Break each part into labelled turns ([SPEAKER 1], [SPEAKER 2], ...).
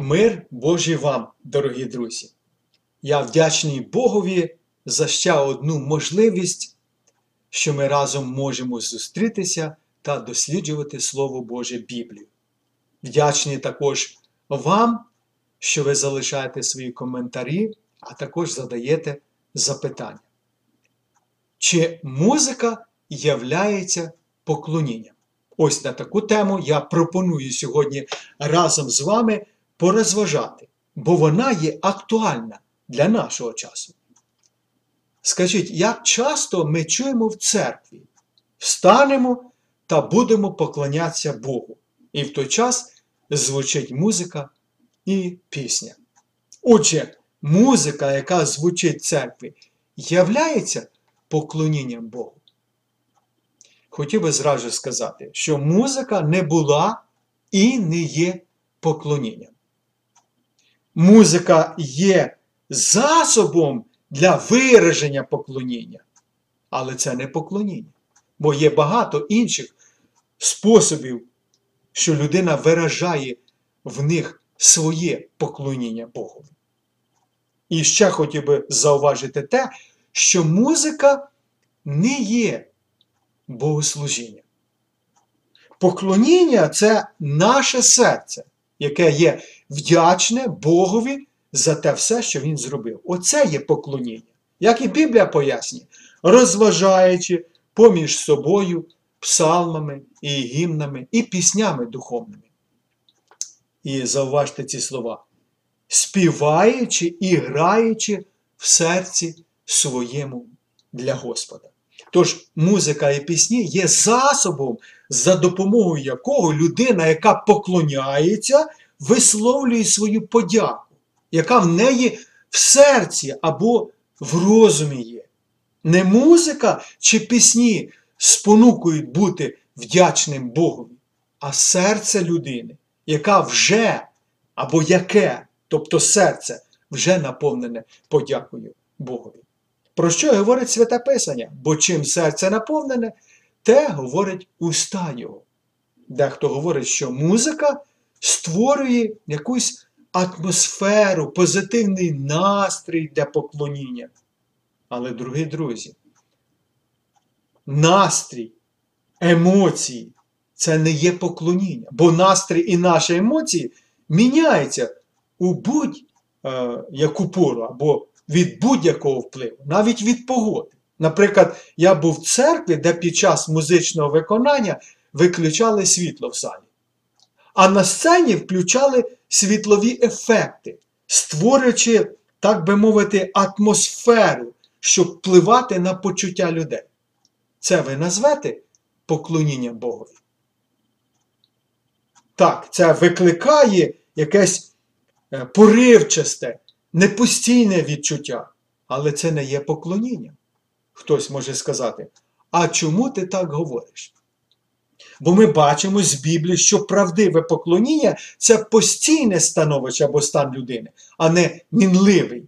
[SPEAKER 1] Мир Божий вам, дорогі друзі! Я вдячний Богові за ще одну можливість, що ми разом можемо зустрітися та досліджувати Слово Боже Біблію. Вдячний також вам, що ви залишаєте свої коментарі, а також задаєте запитання. Чи музика являється поклонінням? Ось на таку тему я пропоную сьогодні разом з вами порозважати, бо вона є актуальна для нашого часу. Скажіть, як часто ми чуємо в церкві, встанемо та будемо поклонятися Богу, і в той час звучить музика і пісня. Отже, музика, яка звучить в церкві, являється поклонінням Богу. Хотів би зразу сказати, що музика не була і не є поклонінням. Музика є засобом для вираження поклоніння, але це не поклоніння. Бо є багато інших способів, що людина виражає в них своє поклоніння Богові. І ще хотів би зауважити те, що музика не є богослужіння. Поклоніння це наше серце, яке є вдячне Богові за те все, що Він зробив. Оце є поклоніння. Як і Біблія пояснює, розважаючи поміж собою псалмами і гімнами, і піснями духовними. І зауважте ці слова. Співаючи і граючи в серці своєму для Господа. Тож музика і пісні є засобом, за допомогою якого людина, яка поклоняється, висловлює свою подяку, яка в неї в серці або в розумі є. Не музика чи пісні спонукують бути вдячним Богові, а серце людини, яка вже або яке, тобто серце, вже наповнене подякою Богові. Про що говорить Святе Писання? Бо чим серце наповнене, те говорить уста його. Дехто говорить, що музика створює якусь атмосферу, позитивний настрій для поклоніння. Але, дорогі друзі, настрій, емоції це не є поклоніння, бо настрій і наші емоції міняються у будь-яку пору або від будь-якого впливу, навіть від погоди. Наприклад, я був в церкві, де під час музичного виконання виключали світло в залі. А на сцені включали світлові ефекти, створюючи, так би мовити, атмосферу, щоб впливати на почуття людей. Це ви назвете поклонінням Богові? Так, це викликає якесь е, поривчасте, непостійне відчуття, але це не є поклонінням. Хтось може сказати, а чому ти так говориш? Бо ми бачимо з Біблії, що правдиве поклоніння це постійне становище або стан людини, а не мінливий.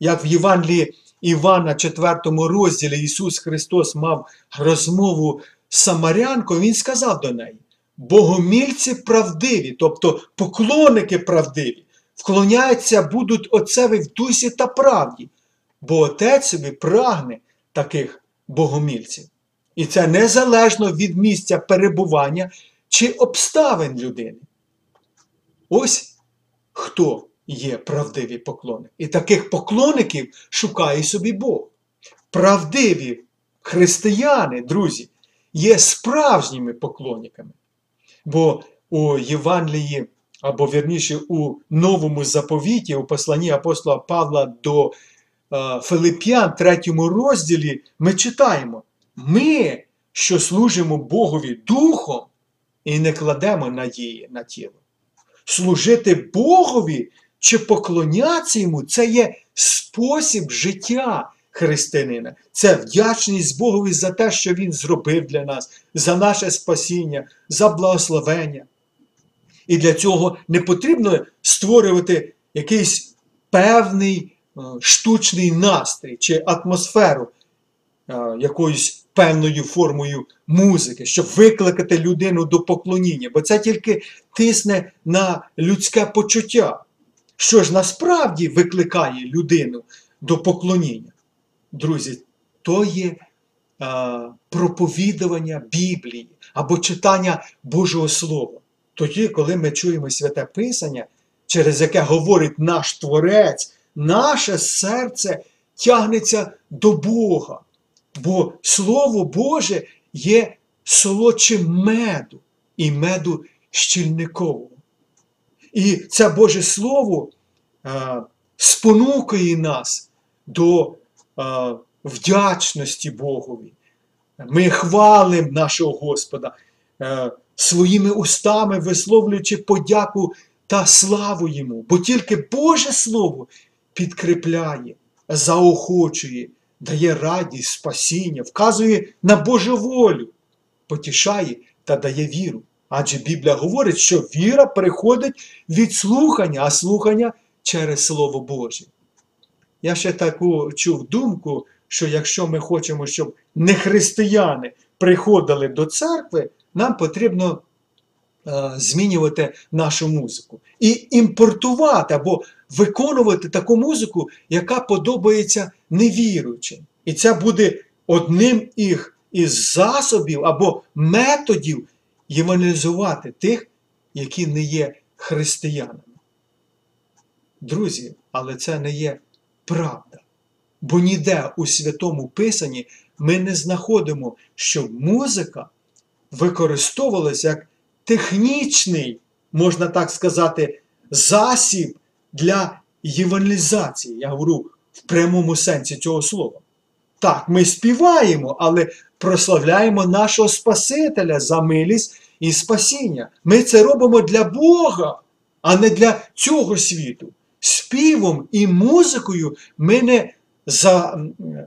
[SPEAKER 1] Як в Євангелії Івана, 4 розділі Ісус Христос мав розмову з Самарянкою, Він сказав до неї: Богомільці правдиві, тобто поклонники правдиві, вклоняються будуть Отцеві в дусі та правді, бо Отець собі прагне таких богомільців. І це незалежно від місця перебування чи обставин людини. Ось хто є правдиві поклонники. І таких поклонників шукає собі Бог. Правдиві християни, друзі, є справжніми поклонниками. Бо у Євангелії, або вірніше у новому заповіті, у посланні апостола Павла до е, Филип'ян, третьому розділі, ми читаємо. Ми, що служимо Богові Духом і не кладемо надії на тіло. Служити Богові чи поклонятися йому це є спосіб життя християнина. Це вдячність Богові за те, що Він зробив для нас, за наше спасіння, за благословення. І для цього не потрібно створювати якийсь певний е, штучний настрій чи атмосферу е, якоюсь певною формою музики, щоб викликати людину до поклоніння, бо це тільки тисне на людське почуття. що ж насправді викликає людину до поклоніння? Друзі, то є проповідування Біблії або читання Божого Слова. Тоді, коли ми чуємо святе Писання, через яке говорить наш Творець, наше серце тягнеться до Бога. Бо Слово Боже є солодшим меду і меду щільникового. І це Боже Слово е, спонукає нас до е, вдячності Богові. Ми хвалимо нашого Господа е, своїми устами, висловлюючи подяку та славу Йому. Бо тільки Боже Слово підкріпляє, заохочує, дає радість, спасіння, вказує на Божу волю, потішає та дає віру. Адже Біблія говорить, що віра приходить від слухання, а слухання через Слово Боже. Я ще таку чув думку, що якщо ми хочемо, щоб нехристияни приходили до церкви, нам потрібно е, змінювати нашу музику і імпортувати або виконувати таку музику, яка подобається невіруючим. І це буде одним із засобів або методів євангелізувати тих, які не є християнами. Друзі, але це не є правда. Бо ніде у Святому Писанні ми не знаходимо, що музика використовувалася як технічний, можна так сказати, засіб для євангелізації. Я говорю в прямому сенсі цього слова. Так, ми співаємо, але прославляємо нашого Спасителя за милість і спасіння. Ми це робимо для Бога, а не для цього світу. Співом і музикою ми не за,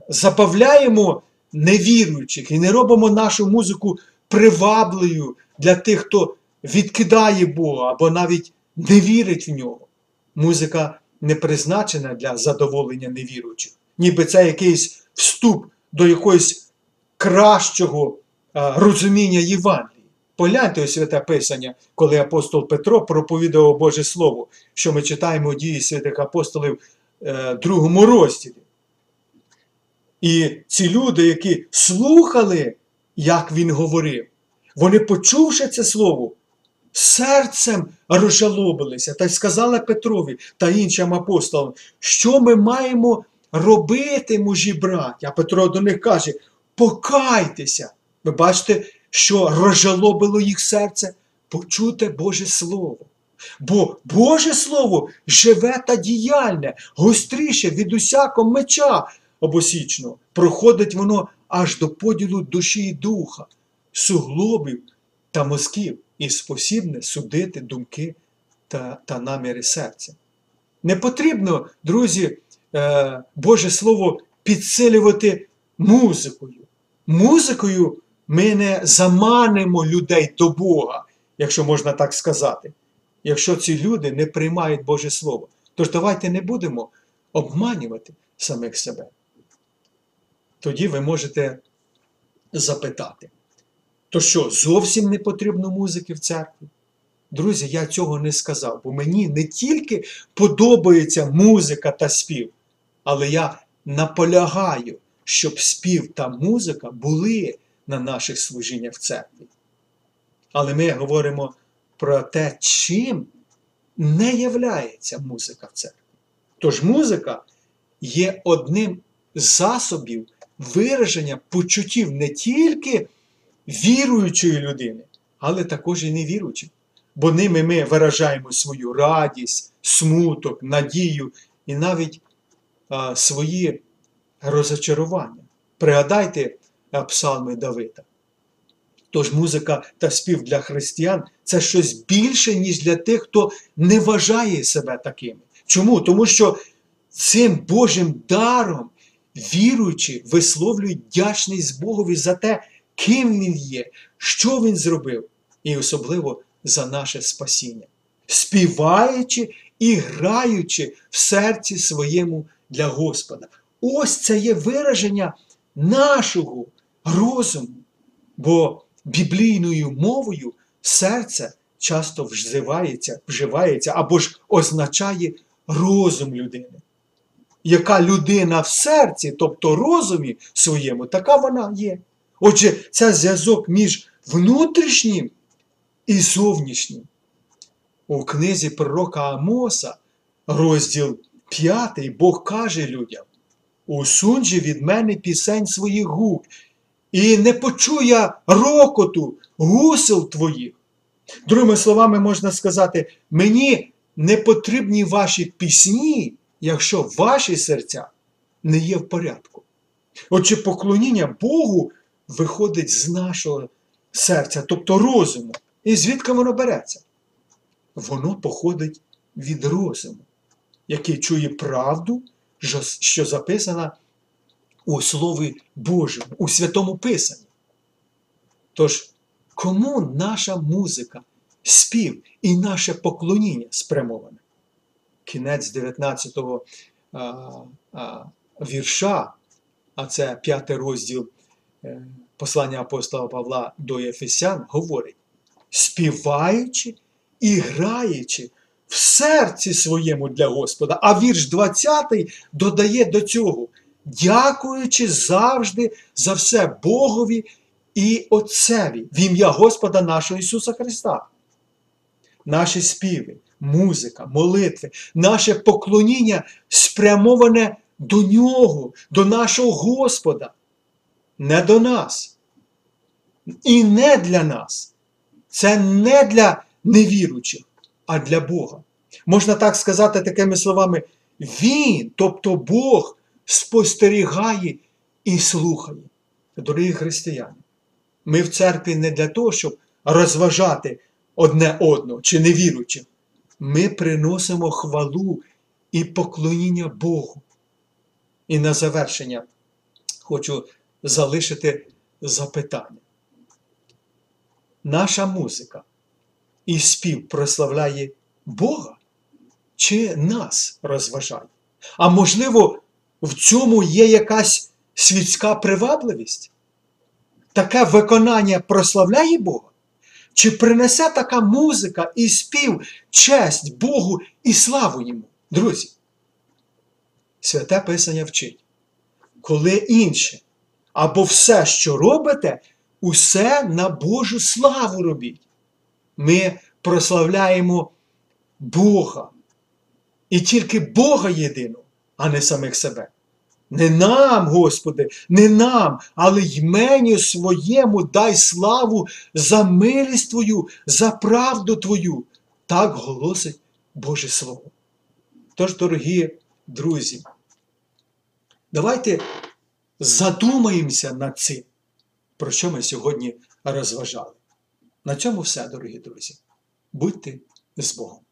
[SPEAKER 1] забавляємо невіруючих і не робимо нашу музику привабливою для тих, хто відкидає Бога або навіть не вірить в нього. Музика не призначена для задоволення невіруючих. Ніби це якийсь вступ до якогось кращого а, розуміння Євангелії. Погляньте у святе Писання, коли апостол Петро проповідував Боже Слово, що ми читаємо дії святих апостолів е, другому розділі. І ці люди, які слухали, як він говорив, вони, почувши це слово, серцем розжалобилися та й сказали Петрові та іншим апостолам, що ми маємо робити, мужі браті. А Петро до них каже: покайтеся. Ви бачите, що розжалобило їх серце почуте Боже Слово. Бо Боже Слово живе та діяльне, гостріше від усякого меча обосічного. Проходить воно аж до поділу душі і духа, суглобів та мозків і спосібне судити думки та, та наміри серця. Не потрібно, друзі, е, Боже Слово підсилювати музикою. Музикою ми не заманимо людей до Бога, якщо можна так сказати, якщо ці люди не приймають Боже Слово. Тож давайте не будемо обманювати самих себе. Тоді ви можете запитати, то що, зовсім не потрібно музики в церкві? Друзі, я цього не сказав, бо мені не тільки подобається музика та спів, але я наполягаю, щоб спів та музика були на наших служіннях в церкві. Але ми говоримо про те, чим не являється музика в церкві. Тож музика є одним з засобів вираження почуттів не тільки віруючої людини, але також і невіруючих. Бо ними ми виражаємо свою радість, смуток, надію і навіть а, свої розочарування. Пригадайте псалми Давида. Тож музика та спів для християн це щось більше, ніж для тих, хто не вважає себе такими. Чому? Тому що цим Божим даром віруючи, висловлюють вдячність Богові за те, ким Він є, що Він зробив, і особливо за наше спасіння, співаючи і граючи в серці своєму для Господа. Ось це є вираження нашого розуму. Бо біблійною мовою серце часто вживається, вживається або ж означає розум людини. Яка людина в серці, тобто розумі своєму, така вона є. Отже, це зв'язок між внутрішнім і зовнішнім. У книзі пророка Амоса, розділ 5, Бог каже людям: Усунь же від мене пісень своїх гук, і не почує рокоту гусел твоїх. Другими словами, можна сказати, мені не потрібні ваші пісні, якщо ваші серця не є в порядку. Отже, поклоніння Богу виходить з нашого серця, тобто розуму. І звідки воно береться? Воно походить від розуму, який чує правду, що записана у Слові Божому, у Святому Писанні. Тож, кому наша музика, спів і наше поклоніння спрямоване? Кінець 19 го вірша, а це п'ятий розділ е, послання апостола Павла до Єфесян, говорить: співаючи і граючи в серці своєму для Господа. А вірш 20 додає до цього, дякуючи завжди за все Богові і Отцеві в ім'я Господа нашого Ісуса Христа. Наші співи, музика, молитви, наше поклоніння спрямоване до Нього, до нашого Господа, не до нас. І не для нас. Це не для невіруючих, а для Бога. Можна так сказати такими словами: Він, тобто Бог, спостерігає і слухає. Дорогі християни, ми в церкві не для того, щоб розважати одне одного чи невіруючих. Ми приносимо хвалу і поклоніння Богу. І на завершення хочу залишити запитання. Наша музика і спів прославляє Бога чи нас розважає? А можливо, в цьому є якась світська привабливість? Таке виконання прославляє Бога? Чи принесе така музика і спів честь Богу і славу йому? Друзі, святе Писання вчить, коли інше або все, що робите, усе на Божу славу робіть. Ми прославляємо Бога. І тільки Бога єдиного, а не самих себе. Не нам, Господи, не нам, але ймені своєму дай славу за милість Твою, за правду Твою. Так голосить Боже Слово. Тож, дорогі друзі, давайте задумаємося над цим, про що ми сьогодні розважали. На цьому все, дорогі друзі. Будьте з Богом.